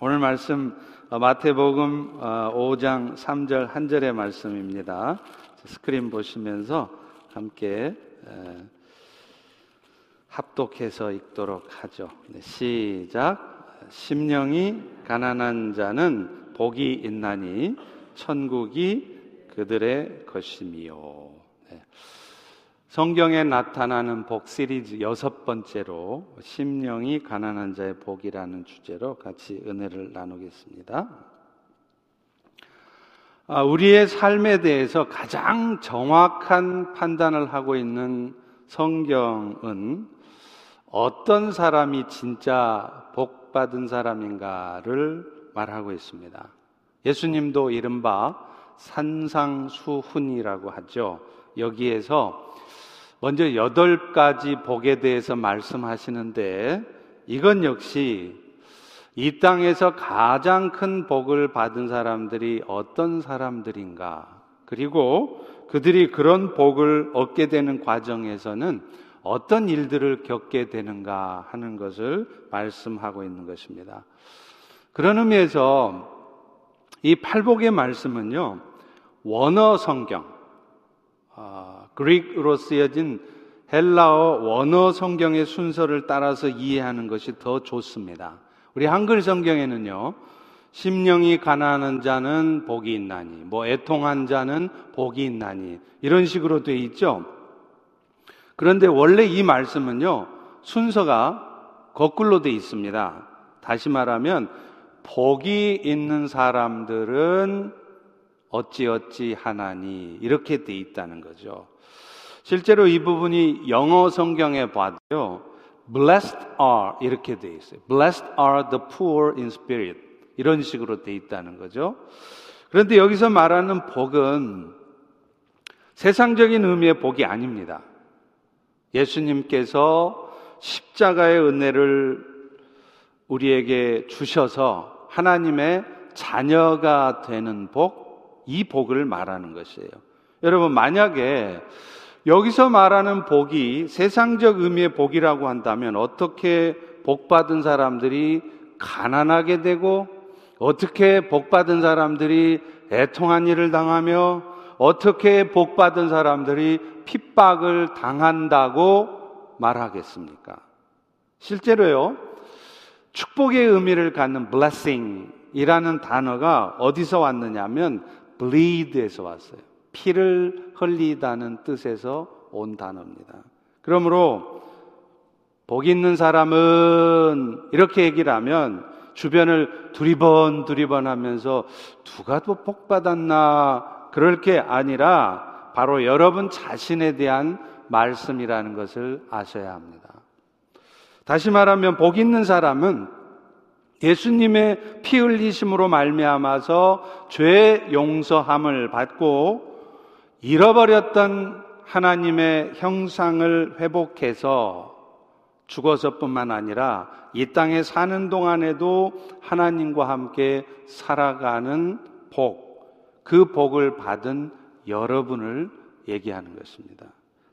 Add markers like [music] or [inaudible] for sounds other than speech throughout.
오늘 말씀 어, 마태복음 5장 어, 3절 한 절의 말씀입니다. 스크린 보시면서 함께 합독해서 읽도록 하죠. 네, 시작. 심령이 가난한 자는 복이 있나니 천국이 그들의 것이미요. 네. 성경에 나타나는 복 시리즈 여섯 번째로 심령이 가난한 자의 복이라는 주제로 같이 은혜를 나누겠습니다. 아, 우리의 삶에 대해서 가장 정확한 판단을 하고 있는 성경은 어떤 사람이 진짜 복 받은 사람인가를 말하고 있습니다. 예수님도 이른바 산상수훈이라고 하죠. 여기에서 먼저 여덟 가지 복에 대해서 말씀하시는데 이건 역시 이 땅에서 가장 큰 복을 받은 사람들이 어떤 사람들인가 그리고 그들이 그런 복을 얻게 되는 과정에서는 어떤 일들을 겪게 되는가 하는 것을 말씀하고 있는 것입니다. 그런 의미에서 이 팔복의 말씀은요, 원어 성경, 어, 그릭으로 쓰여진 헬라어 원어 성경의 순서를 따라서 이해하는 것이 더 좋습니다. 우리 한글 성경에는요, 심령이 가난한 자는 복이 있나니, 뭐 애통한 자는 복이 있나니, 이런 식으로 되어 있죠. 그런데 원래 이 말씀은요, 순서가 거꾸로 되어 있습니다. 다시 말하면, 복이 있는 사람들은 어찌어찌 하나니 이렇게 돼 있다는 거죠. 실제로 이 부분이 영어 성경에 봐도요. blessed are 이렇게 돼 있어요. blessed are the poor in spirit 이런 식으로 돼 있다는 거죠. 그런데 여기서 말하는 복은 세상적인 의미의 복이 아닙니다. 예수님께서 십자가의 은혜를 우리에게 주셔서 하나님의 자녀가 되는 복, 이 복을 말하는 것이에요. 여러분, 만약에 여기서 말하는 복이 세상적 의미의 복이라고 한다면 어떻게 복받은 사람들이 가난하게 되고 어떻게 복받은 사람들이 애통한 일을 당하며 어떻게 복받은 사람들이 핍박을 당한다고 말하겠습니까? 실제로요, 축복의 의미를 갖는 blessing이라는 단어가 어디서 왔느냐면 bleed에서 왔어요. 피를 흘리다는 뜻에서 온 단어입니다. 그러므로 복 있는 사람은 이렇게 얘기를 하면 주변을 두리번 두리번 하면서 누가 더 복 받았나 그럴 게 아니라 바로 여러분 자신에 대한 말씀이라는 것을 아셔야 합니다. 다시 말하면 복 있는 사람은 예수님의 피 흘리심으로 말미암아서 죄 용서함을 받고 잃어버렸던 하나님의 형상을 회복해서 죽어서뿐만 아니라 이 땅에 사는 동안에도 하나님과 함께 살아가는 복, 그 복을 받은 여러분을 얘기하는 것입니다.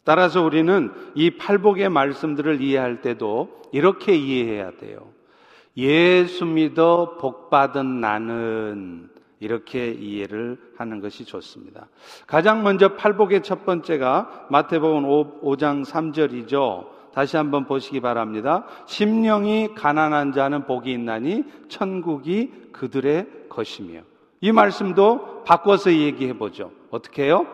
따라서 우리는 이 팔복의 말씀들을 이해할 때도 이렇게 이해해야 돼요. 예수 믿어 복 받은 나는 이렇게 이해를 하는 것이 좋습니다. 가장 먼저 팔복의 첫 번째가 마태복음 5장 3절이죠. 다시 한번 보시기 바랍니다. 심령이 가난한 자는 복이 있나니 천국이 그들의 것이며. 이 말씀도 바꿔서 얘기해 보죠. 어떻게 해요?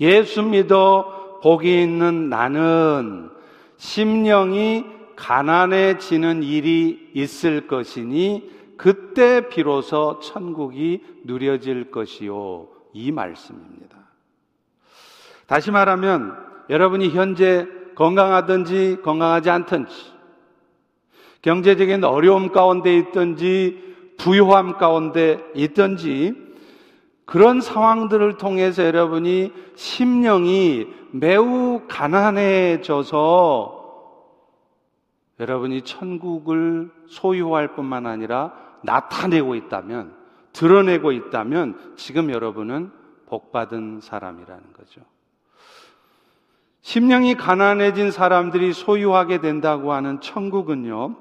예수 믿어 복이 있는 나는 심령이 가난해지는 일이 있을 것이니 그때 비로소 천국이 누려질 것이요. 이 말씀입니다. 다시 말하면 여러분이 현재 건강하든지 건강하지 않든지 경제적인 어려움 가운데 있든지 부유함 가운데 있든지 그런 상황들을 통해서 여러분이 심령이 매우 가난해져서 여러분이 천국을 소유할 뿐만 아니라 나타내고 있다면, 드러내고 있다면 지금 여러분은 복받은 사람이라는 거죠. 심령이 가난해진 사람들이 소유하게 된다고 하는 천국은요,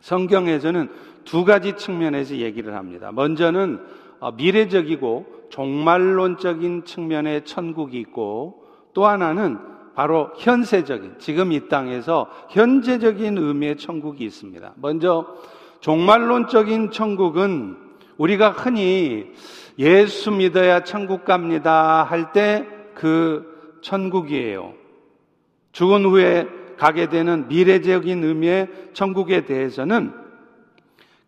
성경에서는 두 가지 측면에서 얘기를 합니다. 먼저는 어, 미래적이고 종말론적인 측면의 천국이 있고 또 하나는 바로 현세적인 지금 이 땅에서 현재적인 의미의 천국이 있습니다. 먼저 종말론적인 천국은 우리가 흔히 예수 믿어야 천국 갑니다 할 때 그 천국이에요. 죽은 후에 가게 되는 미래적인 의미의 천국에 대해서는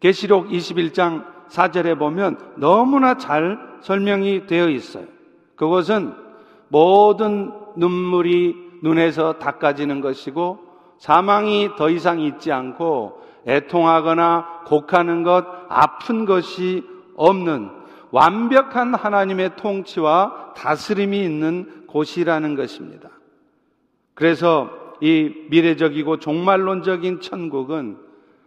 계시록 21장 4절에 보면 너무나 잘 설명이 되어 있어요. 그것은 모든 눈물이 눈에서 닦아지는 것이고 사망이 더 이상 있지 않고 애통하거나 곡하는 것, 아픈 것이 없는 완벽한 하나님의 통치와 다스림이 있는 곳이라는 것입니다. 그래서 이 미래적이고 종말론적인 천국은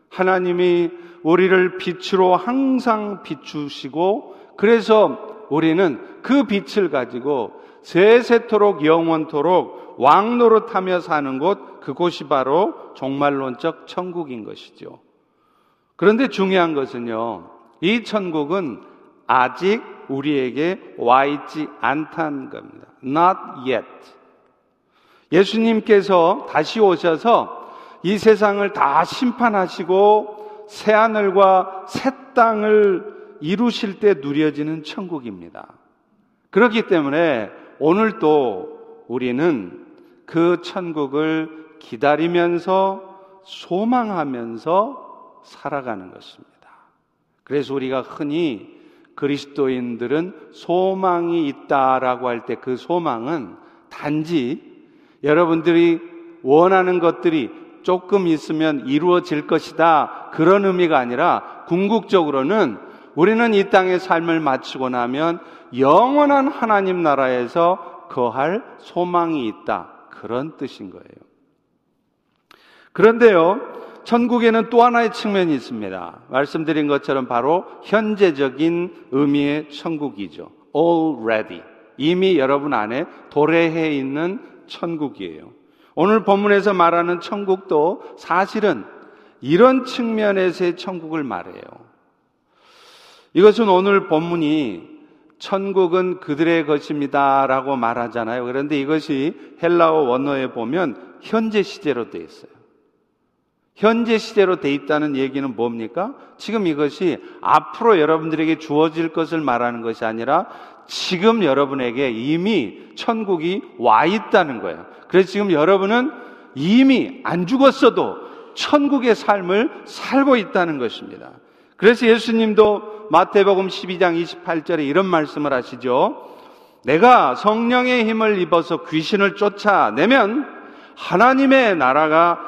하나님이 우리를 빛으로 항상 비추시고 그래서 우리는 그 빛을 가지고 세세토록 영원토록 왕노릇하며 사는 곳 그곳이 바로 종말론적 천국인 것이죠. 그런데 중요한 것은요. 이 천국은 아직 우리에게 와 있지 않다는 겁니다. Not yet. 예수님께서 다시 오셔서 이 세상을 다 심판하시고 새 하늘과 새 땅을 이루실 때 누려지는 천국입니다. 그렇기 때문에 오늘도 우리는 그 천국을 기다리면서 소망하면서 살아가는 것입니다. 그래서 우리가 흔히 그리스도인들은 소망이 있다라고 할 때 그 소망은 단지 여러분들이 원하는 것들이 조금 있으면 이루어질 것이다. 그런 의미가 아니라 궁극적으로는 우리는 이 땅의 삶을 마치고 나면 영원한 하나님 나라에서 거할 소망이 있다. 그런 뜻인 거예요. 그런데요, 천국에는 또 하나의 측면이 있습니다. 말씀드린 것처럼 바로 현재적인 의미의 천국이죠. already. 이미 여러분 안에 도래해 있는 천국이에요. 오늘 본문에서 말하는 천국도 사실은 이런 측면에서의 천국을 말해요. 이것은 오늘 본문이 천국은 그들의 것입니다. 라고 말하잖아요. 그런데 이것이 헬라어 원어에 보면 현재 시제로 되어 있어요. 현재 시제로 돼 있다는 얘기는 뭡니까? 지금 이것이 앞으로 여러분들에게 주어질 것을 말하는 것이 아니라 지금 여러분에게 이미 천국이 와 있다는 거예요. 그래서 지금 여러분은 이미 안 죽었어도 천국의 삶을 살고 있다는 것입니다. 그래서 예수님도 마태복음 12장 28절에 이런 말씀을 하시죠. 내가 성령의 힘을 입어서 귀신을 쫓아내면 하나님의 나라가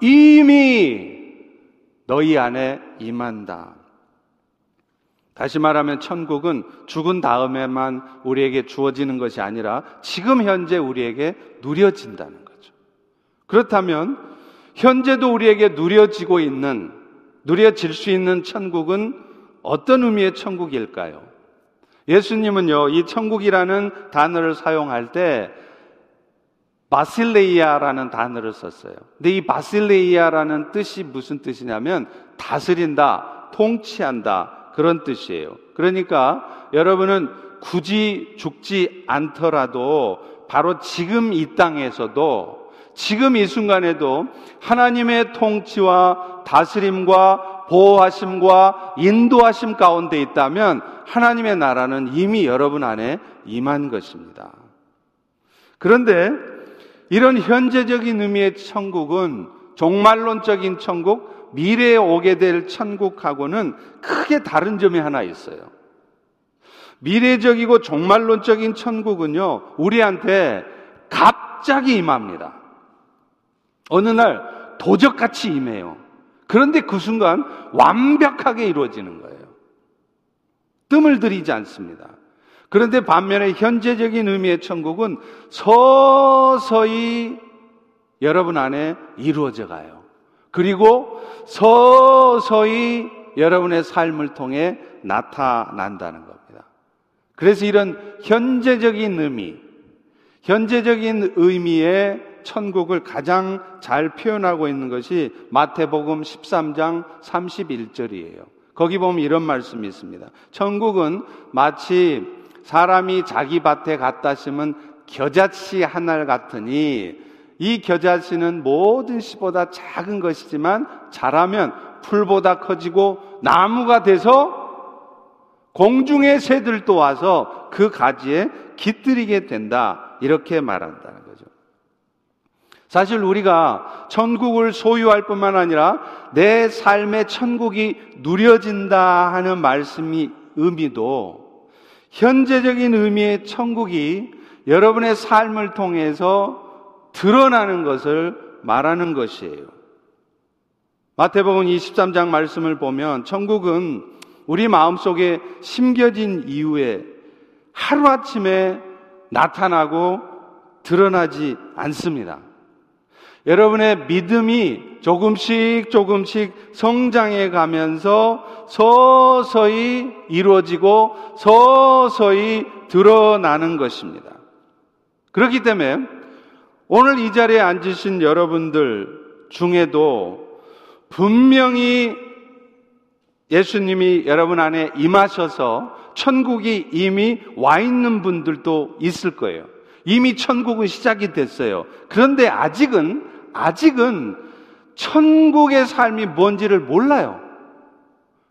이미 너희 안에 임한다. 다시 말하면 천국은 죽은 다음에만 우리에게 주어지는 것이 아니라 지금 현재 우리에게 누려진다는 거죠. 그렇다면 현재도 우리에게 누려지고 있는, 누려질 수 있는 천국은 어떤 의미의 천국일까요? 예수님은요, 이 천국이라는 단어를 사용할 때 바실레이아라는 단어를 썼어요. 근데 이 바실레이아라는 뜻이 무슨 뜻이냐면 다스린다, 통치한다 그런 뜻이에요. 그러니까 여러분은 굳이 죽지 않더라도 바로 지금 이 땅에서도 지금 이 순간에도 하나님의 통치와 다스림과 보호하심과 인도하심 가운데 있다면 하나님의 나라는 이미 여러분 안에 임한 것입니다. 그런데 이런 현재적인 의미의 천국은 종말론적인 천국, 미래에 오게 될 천국하고는 크게 다른 점이 하나 있어요. 미래적이고 종말론적인 천국은요, 우리한테 갑자기 임합니다. 어느 날 도적같이 임해요. 그런데 그 순간 완벽하게 이루어지는 거예요. 뜸을 들이지 않습니다. 그런데 반면에 현재적인 의미의 천국은 서서히 여러분 안에 이루어져 가요. 그리고 서서히 여러분의 삶을 통해 나타난다는 겁니다. 그래서 이런 현재적인 의미, 현재적인 의미의 천국을 가장 잘 표현하고 있는 것이 마태복음 13장 31절이에요. 거기 보면 이런 말씀이 있습니다. 천국은 마치 사람이 자기 밭에 갖다 심은 겨자씨 하나 같으니 이 겨자씨는 모든 씨보다 작은 것이지만 자라면 풀보다 커지고 나무가 돼서 공중의 새들도 와서 그 가지에 깃들이게 된다. 이렇게 말한다는 거죠. 사실 우리가 천국을 소유할 뿐만 아니라 내 삶의 천국이 누려진다 하는 말씀이 의미도 현재적인 의미의 천국이 여러분의 삶을 통해서 드러나는 것을 말하는 것이에요. 마태복음 23장 말씀을 보면 천국은 우리 마음속에 심겨진 이후에 하루아침에 나타나고 드러나지 않습니다. 여러분의 믿음이 조금씩 조금씩 성장해 가면서 서서히 이루어지고 서서히 드러나는 것입니다. 그렇기 때문에 오늘 이 자리에 앉으신 여러분들 중에도 분명히 예수님이 여러분 안에 임하셔서 천국이 이미 와 있는 분들도 있을 거예요. 이미 천국은 시작이 됐어요. 그런데 아직은, 아직은 천국의 삶이 뭔지를 몰라요.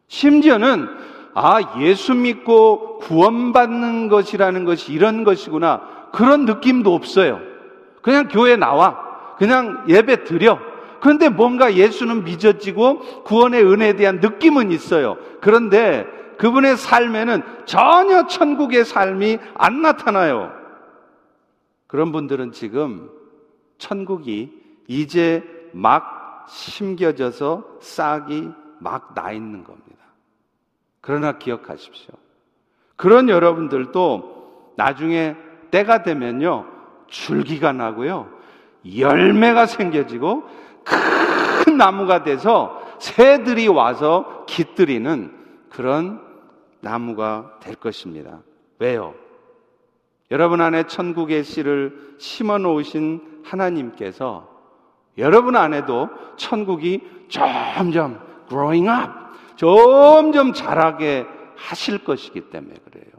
심지어는, 아, 예수 믿고 구원받는 것이라는 것이 이런 것이구나. 그런 느낌도 없어요. 그냥 교회 나와. 그냥 예배 드려. 그런데 뭔가 예수는 믿어지고 구원의 은혜에 대한 느낌은 있어요. 그런데 그분의 삶에는 전혀 천국의 삶이 안 나타나요. 그런 분들은 지금 천국이 이제 막 심겨져서 싹이 막 나 있는 겁니다. 그러나 기억하십시오. 그런 여러분들도 나중에 때가 되면요, 줄기가 나고요, 열매가 생겨지고 큰 나무가 돼서 새들이 와서 깃들이는 그런 나무가 될 것입니다. 왜요? 여러분 안에 천국의 씨를 심어 놓으신 하나님께서 여러분 안에도 천국이 점점 growing up, 점점 자라게 하실 것이기 때문에 그래요.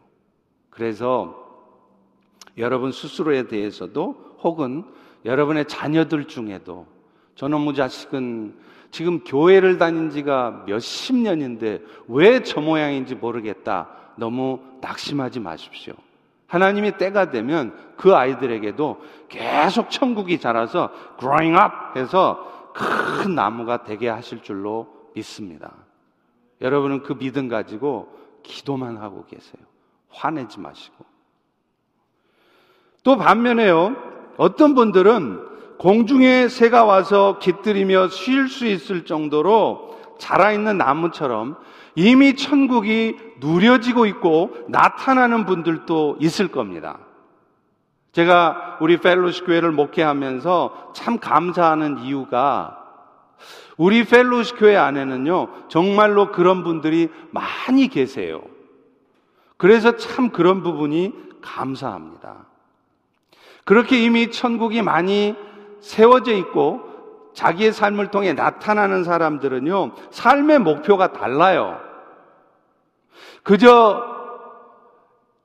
그래서 여러분 스스로에 대해서도 혹은 여러분의 자녀들 중에도 저놈의 자식은 지금 교회를 다닌 지가 몇십 년인데 왜 저 모양인지 모르겠다. 너무 낙심하지 마십시오. 하나님이 때가 되면 그 아이들에게도 계속 천국이 자라서 growing up 해서 큰 나무가 되게 하실 줄로 믿습니다. 여러분은 그 믿음 가지고 기도만 하고 계세요. 화내지 마시고. 또 반면에요. 어떤 분들은 공중에 새가 와서 깃들이며 쉴 수 있을 정도로 자라있는 나무처럼 이미 천국이 누려지고 있고 나타나는 분들도 있을 겁니다. 제가 우리 펠로시 교회를 목회하면서 참 감사하는 이유가 우리 펠로시 교회 안에는요, 정말로 그런 분들이 많이 계세요. 그래서 참 그런 부분이 감사합니다. 그렇게 이미 천국이 많이 세워져 있고 자기의 삶을 통해 나타나는 사람들은요, 삶의 목표가 달라요. 그저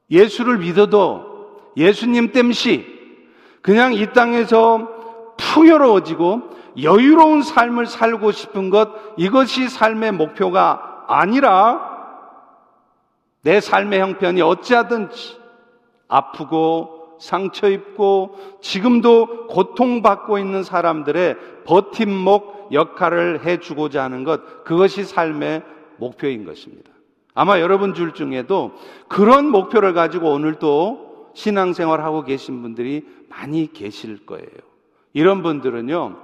예수를 믿어도 예수님 땜시 그냥 이 땅에서 풍요로워지고 여유로운 삶을 살고 싶은 것, 이것이 삶의 목표가 아니라 내 삶의 형편이 어찌하든지 아프고 상처 입고 지금도 고통받고 있는 사람들의 버팀목 역할을 해주고자 하는 것, 그것이 삶의 목표인 것입니다. 아마 여러분 줄 중에도 그런 목표를 가지고 오늘도 신앙생활 하고 계신 분들이 많이 계실 거예요. 이런 분들은요,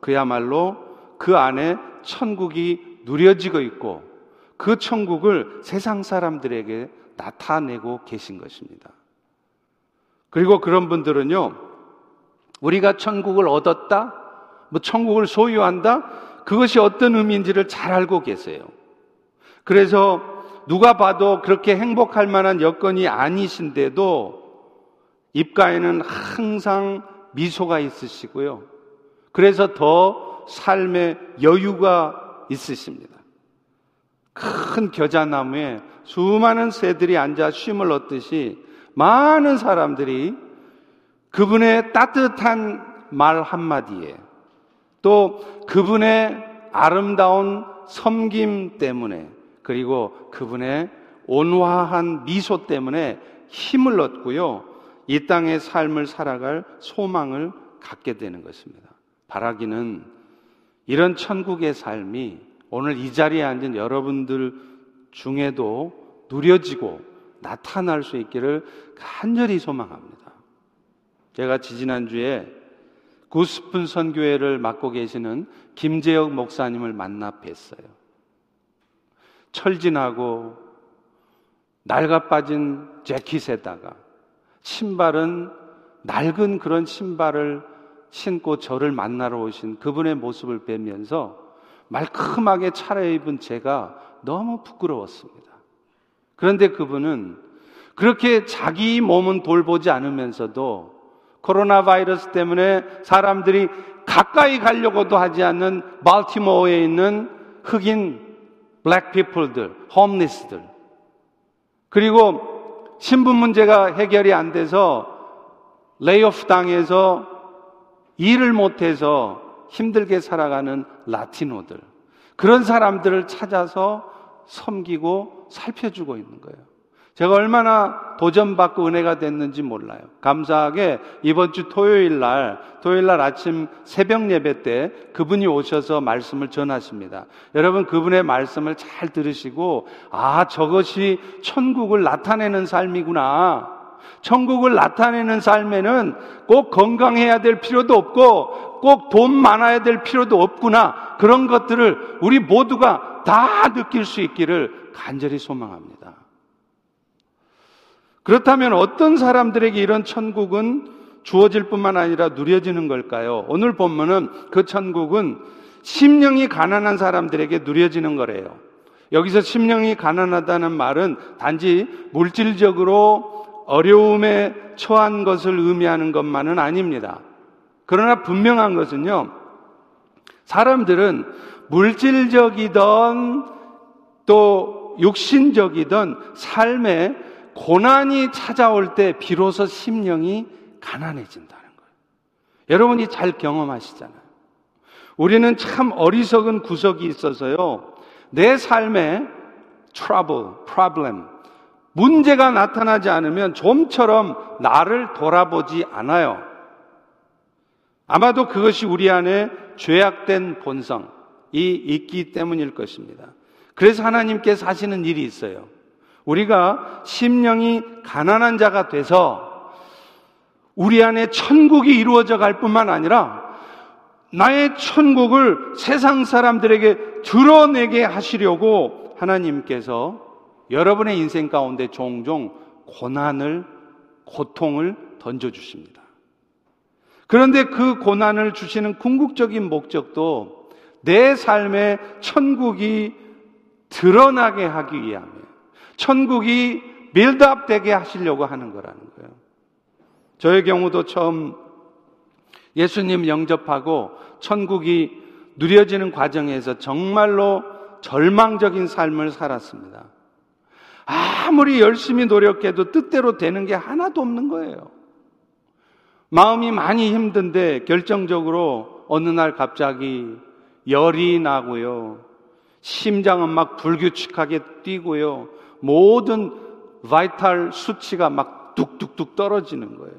그야말로 그 안에 천국이 누려지고 있고 그 천국을 세상 사람들에게 나타내고 계신 것입니다. 그리고 그런 분들은요, 우리가 천국을 얻었다? 뭐 천국을 소유한다? 그것이 어떤 의미인지를 잘 알고 계세요. 그래서 누가 봐도 그렇게 행복할 만한 여건이 아니신데도 입가에는 항상 미소가 있으시고요. 그래서 더 삶의 여유가 있으십니다. 큰 겨자나무에 수많은 새들이 앉아 쉼을 얻듯이 많은 사람들이 그분의 따뜻한 말 한마디에 또 그분의 아름다운 섬김 때문에 그리고 그분의 온화한 미소 때문에 힘을 얻고요. 이 땅의 삶을 살아갈 소망을 갖게 되는 것입니다. 바라기는 이런 천국의 삶이 오늘 이 자리에 앉은 여러분들 중에도 누려지고 나타날 수 있기를 간절히 소망합니다. 제가 지지난주에 구스푼 선교회를 맡고 계시는 김재혁 목사님을 만나 뵀어요. 철진하고 낡아 빠진 재킷에다가 신발은 낡은 그런 신발을 신고 저를 만나러 오신 그분의 모습을 뵈면서 말끔하게 차려입은 제가 너무 부끄러웠습니다. 그런데 그분은 그렇게 자기 몸은 돌보지 않으면서도 코로나 바이러스 때문에 사람들이 가까이 가려고도 하지 않는 발티모어에 있는 흑인 black people들, homeless들 그리고 신분 문제가 해결이 안 돼서 layoff 당해서 일을 못해서 힘들게 살아가는 라티노들 그런 사람들을 찾아서 섬기고 살펴주고 있는 거예요. 제가 얼마나 도전받고 은혜가 됐는지 몰라요. 감사하게 이번 주 토요일 날, 토요일 날 아침 새벽 예배 때 그분이 오셔서 말씀을 전하십니다. 여러분 그분의 말씀을 잘 들으시고, 아, 저것이 천국을 나타내는 삶이구나. 천국을 나타내는 삶에는 꼭 건강해야 될 필요도 없고, 꼭 돈 많아야 될 필요도 없구나. 그런 것들을 우리 모두가 다 느낄 수 있기를 간절히 소망합니다. 그렇다면 어떤 사람들에게 이런 천국은 주어질 뿐만 아니라 누려지는 걸까요? 오늘 본문은 그 천국은 심령이 가난한 사람들에게 누려지는 거래요. 여기서 심령이 가난하다는 말은 단지 물질적으로 어려움에 처한 것을 의미하는 것만은 아닙니다. 그러나 분명한 것은요, 사람들은 물질적이던 또 육신적이던 삶에 고난이 찾아올 때 비로소 심령이 가난해진다는 거예요. 여러분이 잘 경험하시잖아요. 우리는 참 어리석은 구석이 있어서요. 내 삶에 trouble, problem, 문제가 나타나지 않으면 좀처럼 나를 돌아보지 않아요. 아마도 그것이 우리 안에 죄악된 본성이 있기 때문일 것입니다. 그래서 하나님께서 하시는 일이 있어요. 우리가 심령이 가난한 자가 돼서 우리 안에 천국이 이루어져 갈 뿐만 아니라 나의 천국을 세상 사람들에게 드러내게 하시려고 하나님께서 여러분의 인생 가운데 종종 고난을, 고통을 던져주십니다. 그런데 그 고난을 주시는 궁극적인 목적도 내 삶의 천국이 드러나게 하기 위함이에요. 천국이 빌드업 되게 하시려고 하는 거라는 거예요. 저의 경우도 처음 예수님 영접하고 천국이 누려지는 과정에서 정말로 절망적인 삶을 살았습니다. 아무리 열심히 노력해도 뜻대로 되는 게 하나도 없는 거예요. 마음이 많이 힘든데 결정적으로 어느 날 갑자기 열이 나고요. 심장은 막 불규칙하게 뛰고요. 모든 바이탈 수치가 막 뚝뚝뚝 떨어지는 거예요.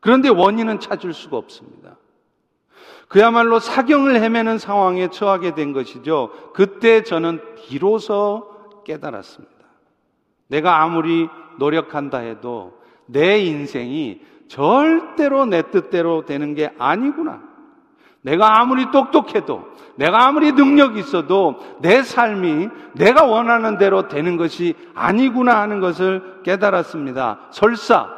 그런데 원인은 찾을 수가 없습니다. 그야말로 사경을 헤매는 상황에 처하게 된 것이죠. 그때 저는 비로소 깨달았습니다. 내가 아무리 노력한다 해도 내 인생이 절대로 내 뜻대로 되는 게 아니구나. 내가 아무리 똑똑해도, 내가 아무리 능력이 있어도 내 삶이 내가 원하는 대로 되는 것이 아니구나 하는 것을 깨달았습니다. 설사,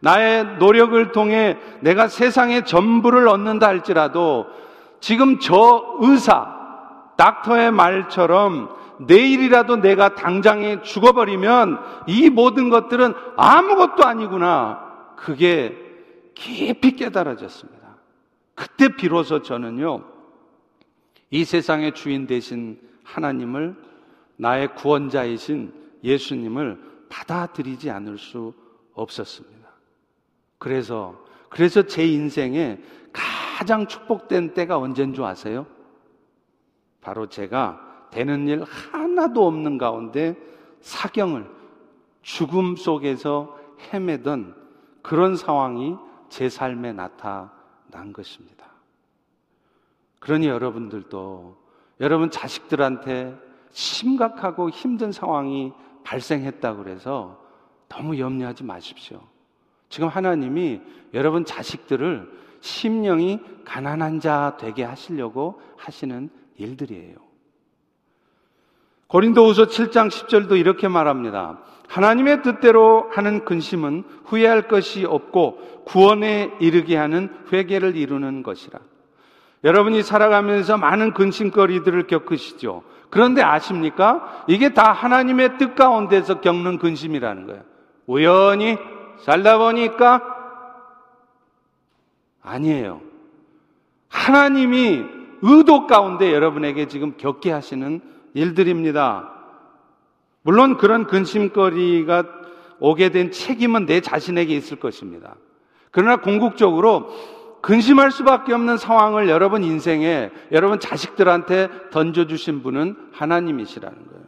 나의 노력을 통해 내가 세상의 전부를 얻는다 할지라도 지금 저 의사, 닥터의 말처럼 내일이라도 내가 당장에 죽어버리면 이 모든 것들은 아무것도 아니구나. 그게 깊이 깨달아졌습니다. 그때 비로소 저는요, 이 세상의 주인 되신 하나님을 나의 구원자이신 예수님을 받아들이지 않을 수 없었습니다. 그래서, 그래서 제 인생에 가장 축복된 때가 언제인 줄 아세요? 바로 제가 되는 일 하나도 없는 가운데 사경을 죽음 속에서 헤매던 그런 상황이 제 삶에 나타 난 것입니다. 그러니 여러분들도 여러분 자식들한테 심각하고 힘든 상황이 발생했다고 그래서 너무 염려하지 마십시오. 지금 하나님이 여러분 자식들을 심령이 가난한 자 되게 하시려고 하시는 일들이에요. 고린도후서 7장 10절도 이렇게 말합니다. 하나님의 뜻대로 하는 근심은 후회할 것이 없고 구원에 이르게 하는 회개를 이루는 것이라. 여러분이 살아가면서 많은 근심거리들을 겪으시죠. 그런데 아십니까? 이게 다 하나님의 뜻 가운데서 겪는 근심이라는 거예요. 우연히 살다 보니까 아니에요. 하나님이 의도 가운데 여러분에게 지금 겪게 하시는 일들입니다. 물론 그런 근심거리가 오게 된 책임은 내 자신에게 있을 것입니다. 그러나 궁극적으로 근심할 수밖에 없는 상황을 여러분 인생에 여러분 자식들한테 던져주신 분은 하나님이시라는 거예요.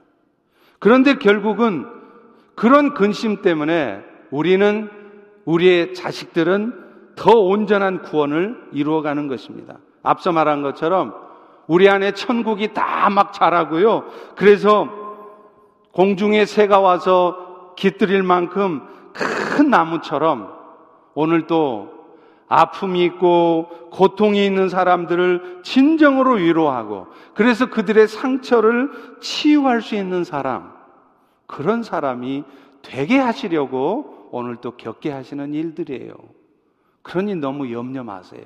그런데 결국은 그런 근심 때문에 우리는 우리의 자식들은 더 온전한 구원을 이루어가는 것입니다. 앞서 말한 것처럼 우리 안에 천국이 다 막 자라고요. 그래서 공중에 새가 와서 깃들일 만큼 큰 나무처럼 오늘도 아픔이 있고 고통이 있는 사람들을 진정으로 위로하고 그래서 그들의 상처를 치유할 수 있는 사람, 그런 사람이 되게 하시려고 오늘 또 겪게 하시는 일들이에요. 그러니 너무 염려 마세요.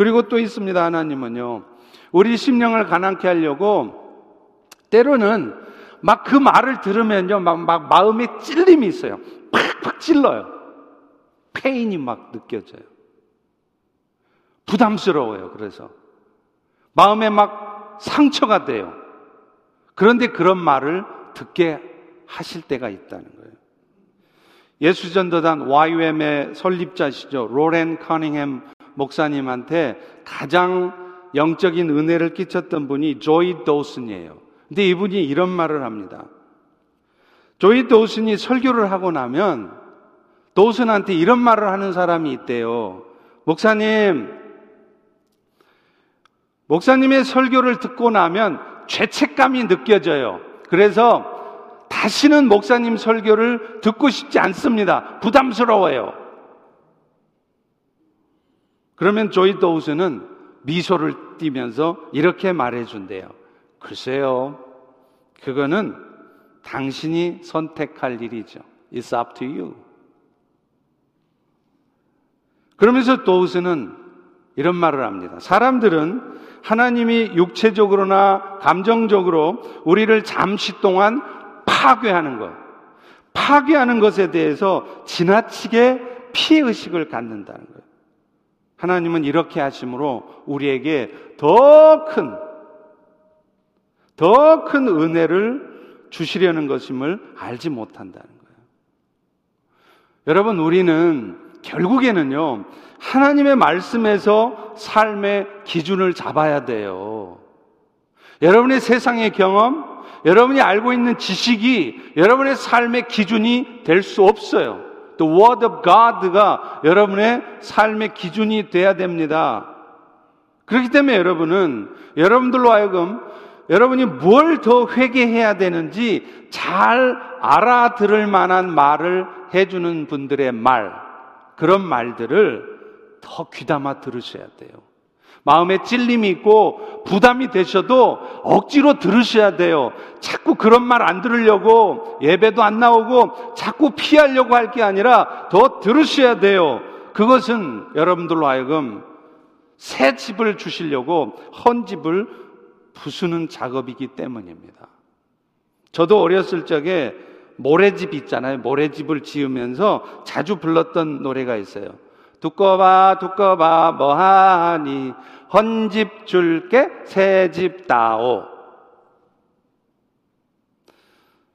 그리고 또 있습니다. 하나님은요. 우리 심령을 가난케 하려고 때로는 막 그 말을 들으면요. 막, 막 마음에 찔림이 있어요. 팍팍 찔러요. 페인이 막 느껴져요. 부담스러워요. 그래서 마음에 막 상처가 돼요. 그런데 그런 말을 듣게 하실 때가 있다는 거예요. 예수전도단 YUM의 설립자시죠. 로렌 커닝햄 목사님한테 가장 영적인 은혜를 끼쳤던 분이 조이 도슨이에요. 근데 이분이 이런 말을 합니다. 조이 도슨이 설교를 하고 나면 도슨한테 이런 말을 하는 사람이 있대요. 목사님, 목사님의 설교를 듣고 나면 죄책감이 느껴져요. 그래서 다시는 목사님 설교를 듣고 싶지 않습니다. 부담스러워요. 그러면 조이 도우스는 미소를 띠면서 이렇게 말해 준대요. 글쎄요, 그거는 당신이 선택할 일이죠. It's up to you. 그러면서 도우스는 이런 말을 합니다. 사람들은 하나님이 육체적으로나 감정적으로 우리를 잠시 동안 파괴하는 것, 파괴하는 것에 대해서 지나치게 피해의식을 갖는다는 거예요. 하나님은 이렇게 하심으로 우리에게 더 큰, 더 큰 은혜를 주시려는 것임을 알지 못한다는 거예요. 여러분, 우리는 결국에는요, 하나님의 말씀에서 삶의 기준을 잡아야 돼요. 여러분의 세상의 경험, 여러분이 알고 있는 지식이 여러분의 삶의 기준이 될 수 없어요. The Word of God가 여러분의 삶의 기준이 돼야 됩니다. 그렇기 때문에 여러분은 여러분들로 하여금 여러분이 뭘 더 회개해야 되는지 잘 알아들을 만한 말을 해주는 분들의 말, 그런 말들을 더 귀담아 들으셔야 돼요. 마음에 찔림이 있고 부담이 되셔도 억지로 들으셔야 돼요. 자꾸 그런 말 안 들으려고 예배도 안 나오고 자꾸 피하려고 할 게 아니라 더 들으셔야 돼요. 그것은 여러분들로 하여금 새 집을 주시려고 헌 집을 부수는 작업이기 때문입니다. 저도 어렸을 적에 모래집 있잖아요. 모래집을 지으면서 자주 불렀던 노래가 있어요. 두꺼봐, 두꺼봐, 뭐하니? 헌집 줄게, 새집 다오.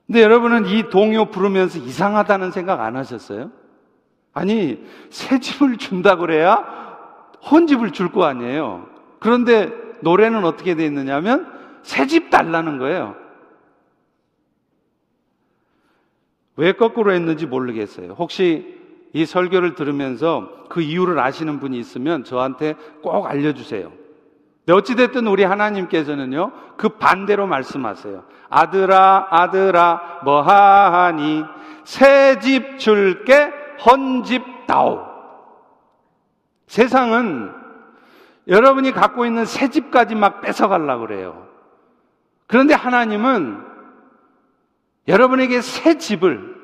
근데 여러분은 이 동요 부르면서 이상하다는 생각 안 하셨어요? 아니, 새 집을 준다 그래야 헌집을 줄 거 아니에요. 그런데 노래는 어떻게 돼 있느냐면 새 집 달라는 거예요. 왜 거꾸로 했는지 모르겠어요. 혹시 이 설교를 들으면서 그 이유를 아시는 분이 있으면 저한테 꼭 알려주세요. 네, 어찌됐든 우리 하나님께서는요, 그 반대로 말씀하세요. 아들아, 아들아, 뭐하니? 새 집 줄게, 헌집 다오. 세상은 여러분이 갖고 있는 새 집까지 막 뺏어가려고 그래요. 그런데 하나님은 여러분에게 새 집을,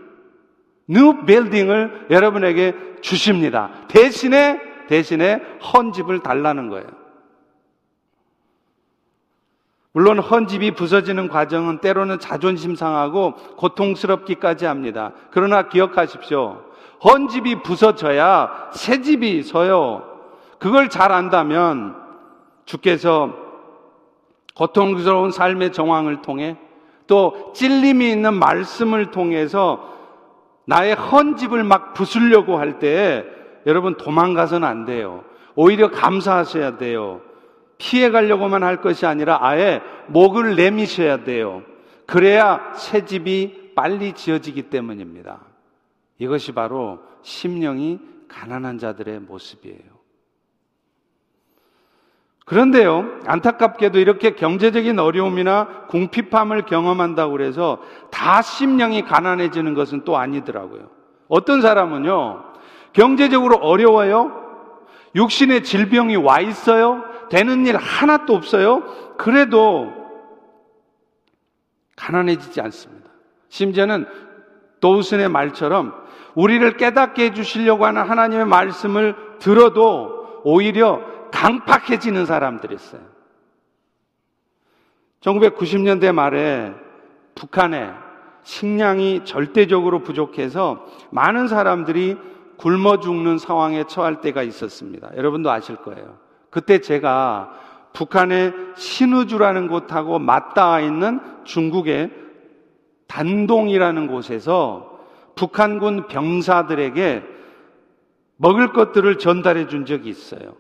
new building을 여러분에게 주십니다. 대신에, 대신에 헌 집을 달라는 거예요. 물론 헌집이 부서지는 과정은 때로는 자존심 상하고 고통스럽기까지 합니다. 그러나 기억하십시오. 헌집이 부서져야 새 집이 서요. 그걸 잘 안다면 주께서 고통스러운 삶의 정황을 통해 또 찔림이 있는 말씀을 통해서 나의 헌 집을 막 부수려고 할 때 여러분 도망가서는 안 돼요. 오히려 감사하셔야 돼요. 피해 가려고만 할 것이 아니라 아예 목을 내미셔야 돼요. 그래야 새 집이 빨리 지어지기 때문입니다. 이것이 바로 심령이 가난한 자들의 모습이에요. 그런데요, 안타깝게도 이렇게 경제적인 어려움이나 궁핍함을 경험한다고 해서 다 심령이 가난해지는 것은 또 아니더라고요. 어떤 사람은요, 경제적으로 어려워요? 육신의 질병이 와 있어요? 되는 일 하나도 없어요? 그래도 가난해지지 않습니다. 심지어는 도우슨의 말처럼 우리를 깨닫게 해주시려고 하는 하나님의 말씀을 들어도 오히려 강팍해지는 사람들이 있어요. 1990년대 말에 북한에 식량이 절대적으로 부족해서 많은 사람들이 굶어 죽는 상황에 처할 때가 있었습니다. 여러분도 아실 거예요. 그때 제가 북한의 신우주라는 곳하고 맞닿아 있는 중국의 단동이라는 곳에서 북한군 병사들에게 먹을 것들을 전달해 준 적이 있어요.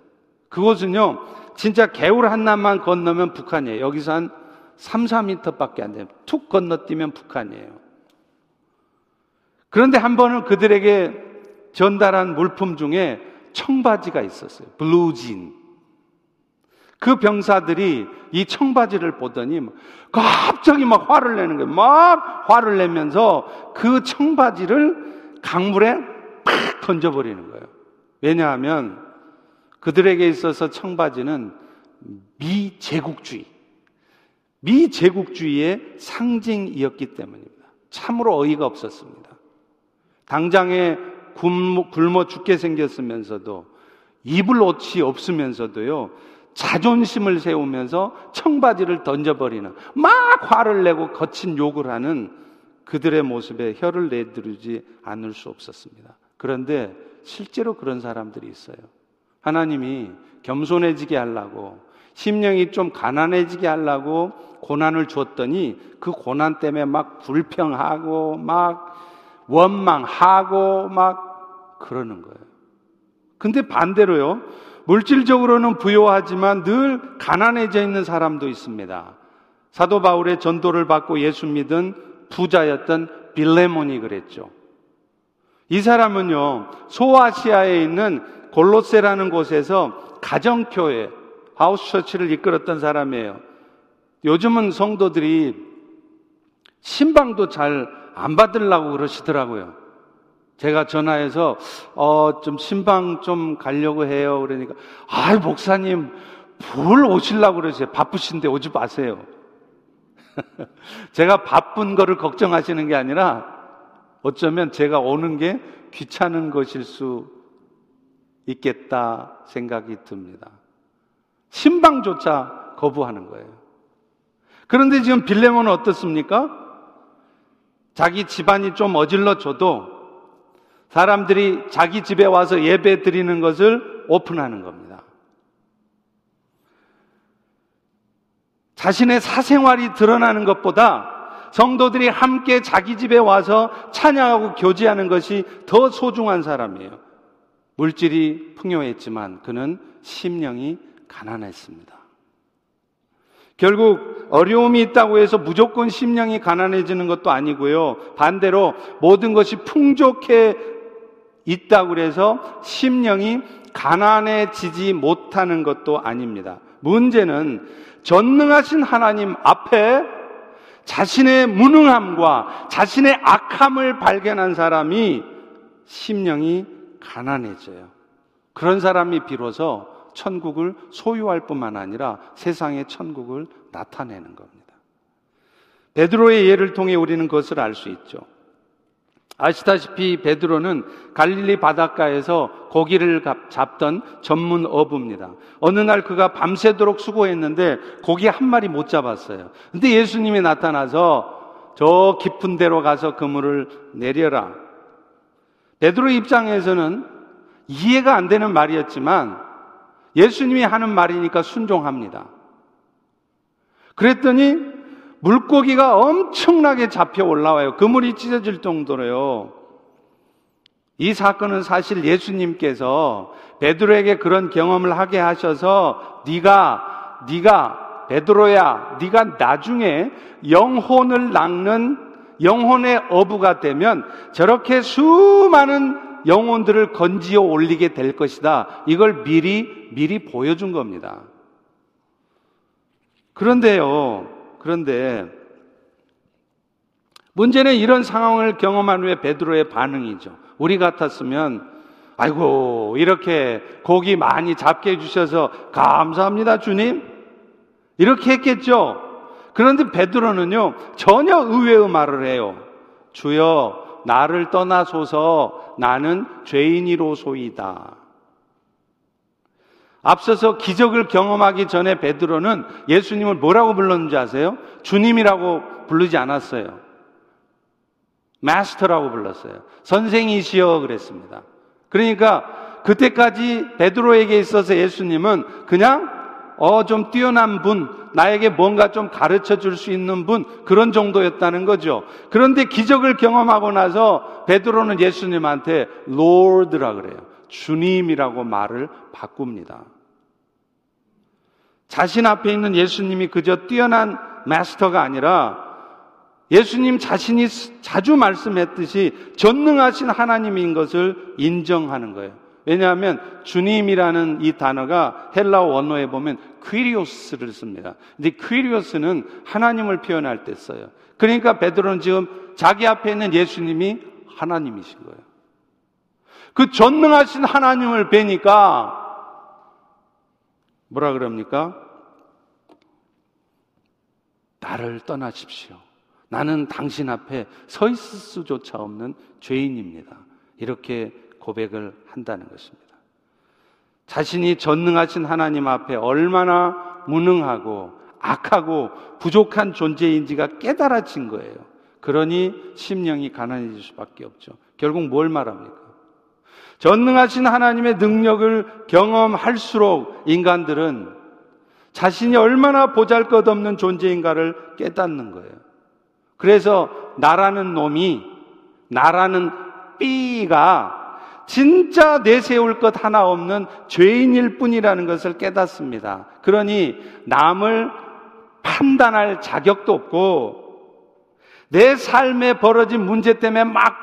그곳은요, 진짜 개울 한남만 건너면 북한이에요. 여기서 한 3, 4미터 밖에 안 돼요. 툭 건너뛰면 북한이에요. 그런데 한 번은 그들에게 전달한 물품 중에 청바지가 있었어요. 블루진. 그 병사들이 이 청바지를 보더니 갑자기 막 화를 내는 거예요. 막 화를 내면서 그 청바지를 강물에 팍 던져버리는 거예요. 왜냐하면 그들에게 있어서 청바지는 미제국주의, 미제국주의의 상징이었기 때문입니다. 참으로 어이가 없었습니다. 당장에 굶어, 굶어 죽게 생겼으면서도 입을 옷이 없으면서도요 자존심을 세우면서 청바지를 던져버리는 막 화를 내고 거친 욕을 하는 그들의 모습에 혀를 내두르지 않을 수 없었습니다. 그런데 실제로 그런 사람들이 있어요. 하나님이 겸손해지게 하려고 심령이 좀 가난해지게 하려고 고난을 줬더니 그 고난 때문에 막 불평하고 막 원망하고 막 그러는 거예요. 근데 반대로요. 물질적으로는 부요하지만 늘 가난해져 있는 사람도 있습니다. 사도 바울의 전도를 받고 예수 믿은 부자였던 빌레몬이 그랬죠. 이 사람은요, 소아시아에 있는 골로세라는 곳에서 가정교회, 하우스처치를 이끌었던 사람이에요. 요즘은 성도들이 신방도 잘 안 받으려고 그러시더라고요. 제가 전화해서 어 좀 신방 좀 가려고 해요. 그러니까 아 목사님 뭘 오시려고 그러세요? 바쁘신데 오지 마세요. [laughs] 제가 바쁜 거를 걱정하시는 게 아니라 어쩌면 제가 오는 게 귀찮은 것일 수 있겠다 생각이 듭니다. 신방조차 거부하는 거예요. 그런데 지금 빌레몬은 어떻습니까? 자기 집안이 좀 어질러져도 사람들이 자기 집에 와서 예배 드리는 것을 오픈하는 겁니다. 자신의 사생활이 드러나는 것보다 성도들이 함께 자기 집에 와서 찬양하고 교제하는 것이 더 소중한 사람이에요. 물질이 풍요했지만 그는 심령이 가난했습니다. 결국 어려움이 있다고 해서 무조건 심령이 가난해지는 것도 아니고요. 반대로 모든 것이 풍족해 있다고 그래서 심령이 가난해지지 못하는 것도 아닙니다. 문제는 전능하신 하나님 앞에 자신의 무능함과 자신의 악함을 발견한 사람이 심령이 가난해져요. 그런 사람이 비로소 천국을 소유할 뿐만 아니라 세상의 천국을 나타내는 겁니다. 베드로의 예를 통해 우리는 그것을 알 수 있죠. 아시다시피 베드로는 갈릴리 바닷가에서 고기를 잡던 전문 어부입니다. 어느 날 그가 밤새도록 수고했는데 고기 한 마리 못 잡았어요. 근데 예수님이 나타나서 저 깊은 데로 가서 그물을 내려라. 베드로 입장에서는 이해가 안 되는 말이었지만 예수님이 하는 말이니까 순종합니다. 그랬더니 물고기가 엄청나게 잡혀 올라와요. 그물이 찢어질 정도로요. 이 사건은 사실 예수님께서 베드로에게 그런 경험을 하게 하셔서 네가 네가 베드로야 네가 나중에 영혼을 낚는 영혼의 어부가 되면 저렇게 수많은 영혼들을 건지어 올리게 될 것이다. 이걸 미리 미리 보여준 겁니다. 그런데요. 그런데 문제는 이런 상황을 경험한 후에 베드로의 반응이죠. 우리 같았으면 아이고 이렇게 고기 많이 잡게 해주셔서 감사합니다 주님 이렇게 했겠죠. 그런데 베드로는요 전혀 의외의 말을 해요. 주여 나를 떠나소서 나는 죄인이로소이다. 앞서서 기적을 경험하기 전에 베드로는 예수님을 뭐라고 불렀는지 아세요? 주님이라고 부르지 않았어요. 마스터라고 불렀어요. 선생이시여 그랬습니다. 그러니까 그때까지 베드로에게 있어서 예수님은 그냥 어 좀 뛰어난 분, 나에게 뭔가 좀 가르쳐 줄 수 있는 분 그런 정도였다는 거죠. 그런데 기적을 경험하고 나서 베드로는 예수님한테 롤드라 그래요. 주님이라고 말을 바꿉니다. 자신 앞에 있는 예수님이 그저 뛰어난 마스터가 아니라 예수님 자신이 자주 말씀했듯이 전능하신 하나님인 것을 인정하는 거예요. 왜냐하면 주님이라는 이 단어가 헬라어 원어에 보면 퀴리오스를 씁니다. 근데 퀴리오스는 하나님을 표현할 때 써요. 그러니까 베드로는 지금 자기 앞에 있는 예수님이 하나님이신 거예요. 그 전능하신 하나님을 뵈니까 뭐라 그럽니까? 나를 떠나십시오. 나는 당신 앞에 서 있을 수조차 없는 죄인입니다. 이렇게 고백을 한다는 것입니다. 자신이 전능하신 하나님 앞에 얼마나 무능하고 악하고 부족한 존재인지가 깨달아진 거예요. 그러니 심령이 가난해질 수밖에 없죠. 결국 뭘 말합니까? 전능하신 하나님의 능력을 경험할수록 인간들은 자신이 얼마나 보잘 것 없는 존재인가를 깨닫는 거예요. 그래서 나라는 놈이, 나라는 삐가 진짜 내세울 것 하나 없는 죄인일 뿐이라는 것을 깨닫습니다. 그러니 남을 판단할 자격도 없고 내 삶에 벌어진 문제 때문에 막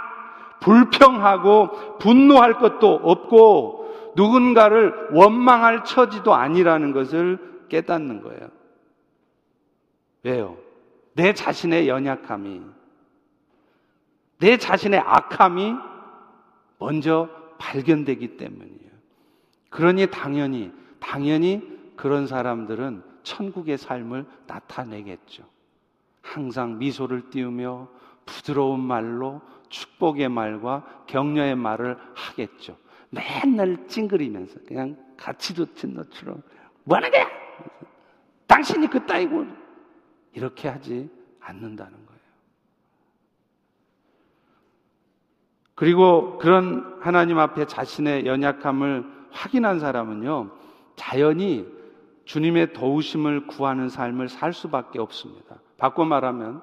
불평하고 분노할 것도 없고 누군가를 원망할 처지도 아니라는 것을 깨닫는 거예요. 왜요? 내 자신의 연약함이, 내 자신의 악함이 먼저 발견되기 때문이에요. 그러니 당연히, 당연히 그런 사람들은 천국의 삶을 나타내겠죠. 항상 미소를 띄우며 부드러운 말로 축복의 말과 격려의 말을 하겠죠. 맨날 찡그리면서 그냥 같이 좋친 너처럼 뭐 하는 거야? 당신이 그따위고 이렇게 하지 않는다는 거예요. 그리고 그런 하나님 앞에 자신의 연약함을 확인한 사람은요, 자연히 주님의 도우심을 구하는 삶을 살 수밖에 없습니다. 바꿔 말하면,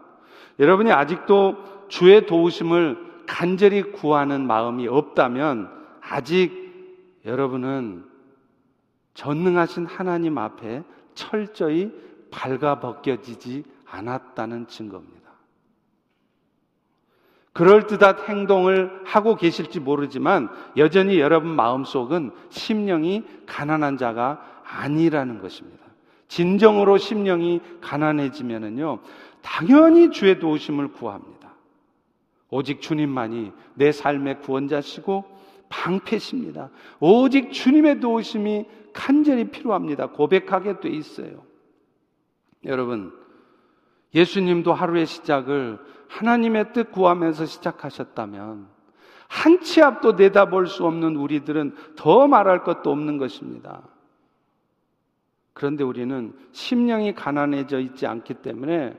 여러분이 아직도 주의 도우심을 간절히 구하는 마음이 없다면, 아직 여러분은 전능하신 하나님 앞에 철저히 발가벗겨지지 않았다는 증거입니다. 그럴듯한 행동을 하고 계실지 모르지만 여전히 여러분 마음속은 심령이 가난한 자가 아니라는 것입니다. 진정으로 심령이 가난해지면은요, 당연히 주의 도우심을 구합니다. 오직 주님만이 내 삶의 구원자시고 방패십니다. 오직 주님의 도우심이 간절히 필요합니다. 고백하게 돼 있어요. 여러분, 예수님도 하루의 시작을 하나님의 뜻 구하면서 시작하셨다면 한 치 앞도 내다볼 수 없는 우리들은 더 말할 것도 없는 것입니다. 그런데 우리는 심령이 가난해져 있지 않기 때문에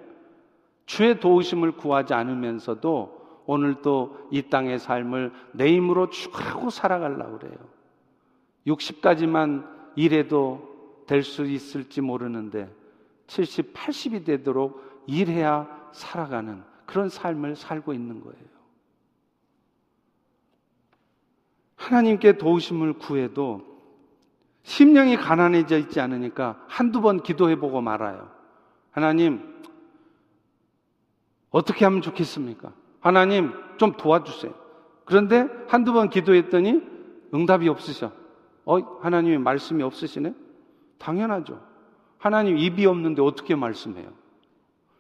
주의 도우심을 구하지 않으면서도 오늘도 이 땅의 삶을 내 힘으로 죽으라고 살아가려고 그래요. 60까지만 일해도 될 수 있을지 모르는데 70, 80이 되도록 일해야 살아가는 그런 삶을 살고 있는 거예요. 하나님께 도우심을 구해도 심령이 가난해져 있지 않으니까 한두 번 기도해 보고 말아요. 하나님, 어떻게 하면 좋겠습니까? 하나님, 좀 도와주세요. 그런데 한두 번 기도했더니 응답이 없으셔. 어, 하나님의 말씀이 없으시네? 당연하죠. 하나님 입이 없는데 어떻게 말씀해요?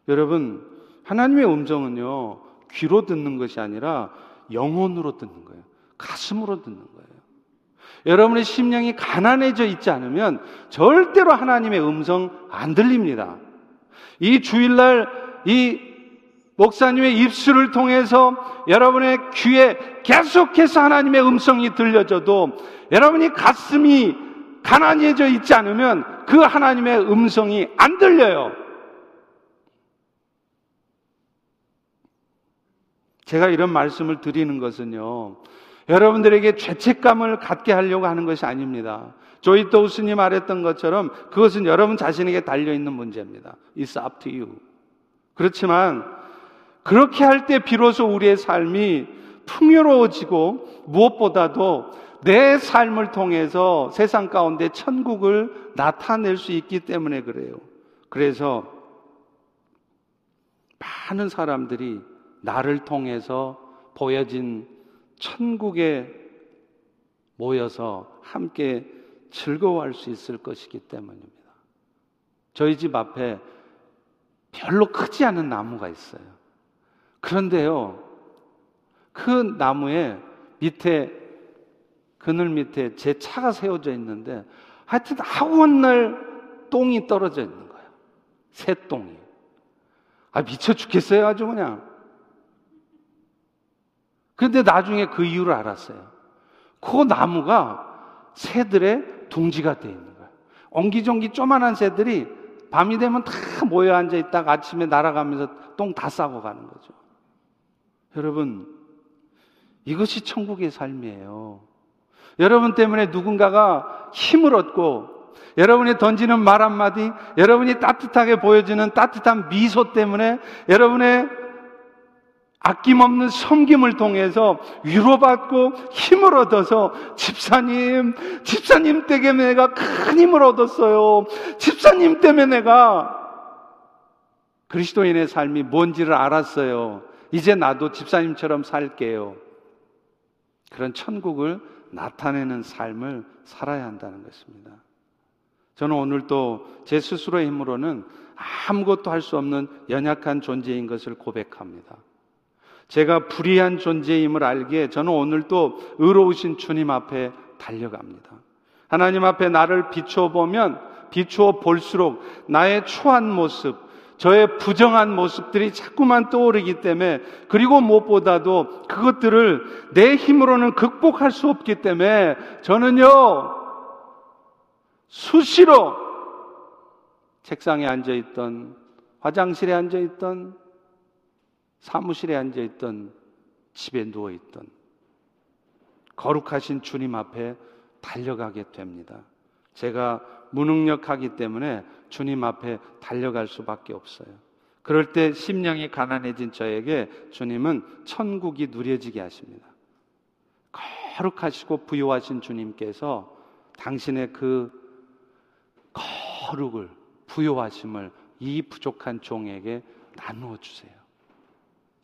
여러분, 하나님의 음성은요, 귀로 듣는 것이 아니라 영혼으로 듣는 거예요. 가슴으로 듣는 거예요. 여러분의 심령이 가난해져 있지 않으면 절대로 하나님의 음성 안 들립니다. 이 주일날 이 목사님의 입술을 통해서 여러분의 귀에 계속해서 하나님의 음성이 들려져도 여러분이 가슴이 가난해져 있지 않으면 그 하나님의 음성이 안 들려요. 제가 이런 말씀을 드리는 것은요, 여러분들에게 죄책감을 갖게 하려고 하는 것이 아닙니다. 조이 도우스님 말했던 것처럼 그것은 여러분 자신에게 달려있는 문제입니다. It's up to you. 그렇지만 그렇게 할 때 비로소 우리의 삶이 풍요로워지고 무엇보다도 내 삶을 통해서 세상 가운데 천국을 나타낼 수 있기 때문에 그래요. 그래서 많은 사람들이 나를 통해서 보여진 천국에 모여서 함께 즐거워할 수 있을 것이기 때문입니다. 저희 집 앞에 별로 크지 않은 나무가 있어요. 그런데요, 그 나무에 밑에, 그늘 밑에 제 차가 세워져 있는데 하여튼 아무날 똥이 떨어져 있는 거예요. 새 똥이. 아, 미쳐 죽겠어요. 아주 그냥. 그런데 나중에 그 이유를 알았어요. 그 나무가 새들의 둥지가 되어 있는 거예요. 옹기종기 쪼만한 새들이 밤이 되면 다 모여 앉아 있다가 아침에 날아가면서 똥 다 싸고 가는 거죠. 여러분, 이것이 천국의 삶이에요. 여러분 때문에 누군가가 힘을 얻고 여러분이 던지는 말 한마디, 여러분이 따뜻하게 보여주는 따뜻한 미소 때문에 여러분의 아낌없는 섬김을 통해서 위로받고 힘을 얻어서 집사님, 집사님 때문에 내가 큰 힘을 얻었어요. 집사님 때문에 내가 그리스도인의 삶이 뭔지를 알았어요. 이제 나도 집사님처럼 살게요. 그런 천국을 나타내는 삶을 살아야 한다는 것입니다. 저는 오늘 또제 스스로의 힘으로는 아무것도 할 수 없는 연약한 존재인 것을 고백합니다. 제가 불의한 존재임을 알기에 저는 오늘 또 의로우신 주님 앞에 달려갑니다. 하나님 앞에 나를 비추어 보면 비추어 볼수록 나의 추한 모습, 저의 부정한 모습들이 자꾸만 떠오르기 때문에 그리고 무엇보다도 그것들을 내 힘으로는 극복할 수 없기 때문에 저는요 수시로 책상에 앉아 있던 화장실에 앉아 있던 사무실에 앉아 있던 집에 누워 있던 거룩하신 주님 앞에 달려가게 됩니다. 제가 무능력하기 때문에 주님 앞에 달려갈 수밖에 없어요. 그럴 때 심령이 가난해진 저에게 주님은 천국이 누려지게 하십니다. 거룩하시고 부유하신 주님께서 당신의 그 거룩을 부유하심을 이 부족한 종에게 나누어 주세요.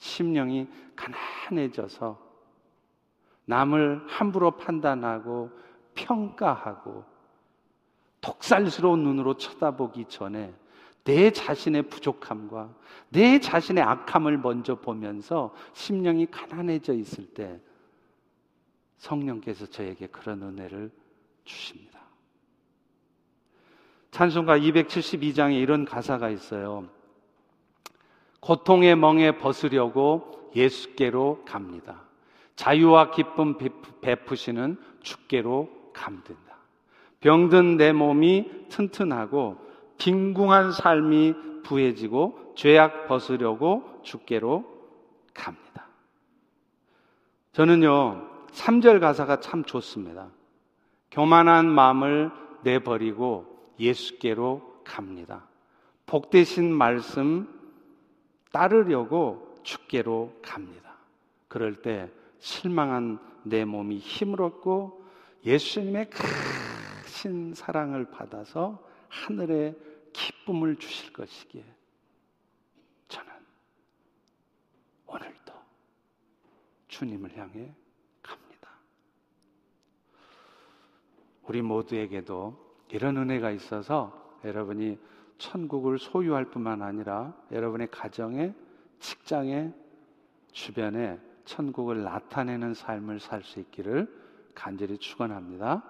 심령이 가난해져서 남을 함부로 판단하고 평가하고 독살스러운 눈으로 쳐다보기 전에 내 자신의 부족함과 내 자신의 악함을 먼저 보면서 심령이 가난해져 있을 때 성령께서 저에게 그런 은혜를 주십니다. 찬송가 272장에 이런 가사가 있어요. 고통의 멍에 벗으려고 예수께로 갑니다. 자유와 기쁨 베푸시는 주께로 감든다. 병든 내 몸이 튼튼하고 빈궁한 삶이 부해지고 죄악 벗으려고 주께로 갑니다. 저는요, 3절 가사가 참 좋습니다. 교만한 마음을 내버리고 예수께로 갑니다. 복되신 말씀 따르려고 주께로 갑니다. 그럴 때 실망한 내 몸이 힘을 얻고 예수님의 크신 사랑을 받아서 하늘에 기쁨을 주실 것이기에 저는 오늘도 주님을 향해 갑니다. 우리 모두에게도 이런 은혜가 있어서 여러분이 천국을 소유할 뿐만 아니라 여러분의 가정에, 직장에, 주변에 천국을 나타내는 삶을 살 수 있기를 간절히 축원합니다.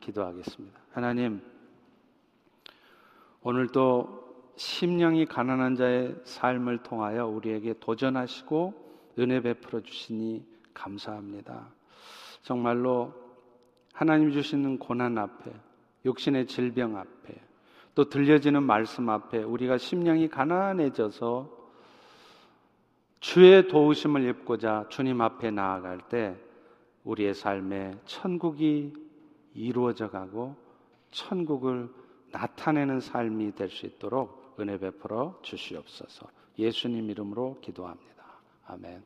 기도하겠습니다. 하나님 오늘도 심령이 가난한 자의 삶을 통하여 우리에게 도전하시고 은혜 베풀어 주시니 감사합니다. 정말로 하나님 주시는 고난 앞에 육신의 질병 앞에 또 들려지는 말씀 앞에 우리가 심령이 가난해져서 주의 도우심을 입고자 주님 앞에 나아갈 때 우리의 삶에 천국이 이루어져 가고 천국을 나타내는 삶이 될 수 있도록 은혜 베풀어 주시옵소서. 예수님 이름으로 기도합니다. 아멘.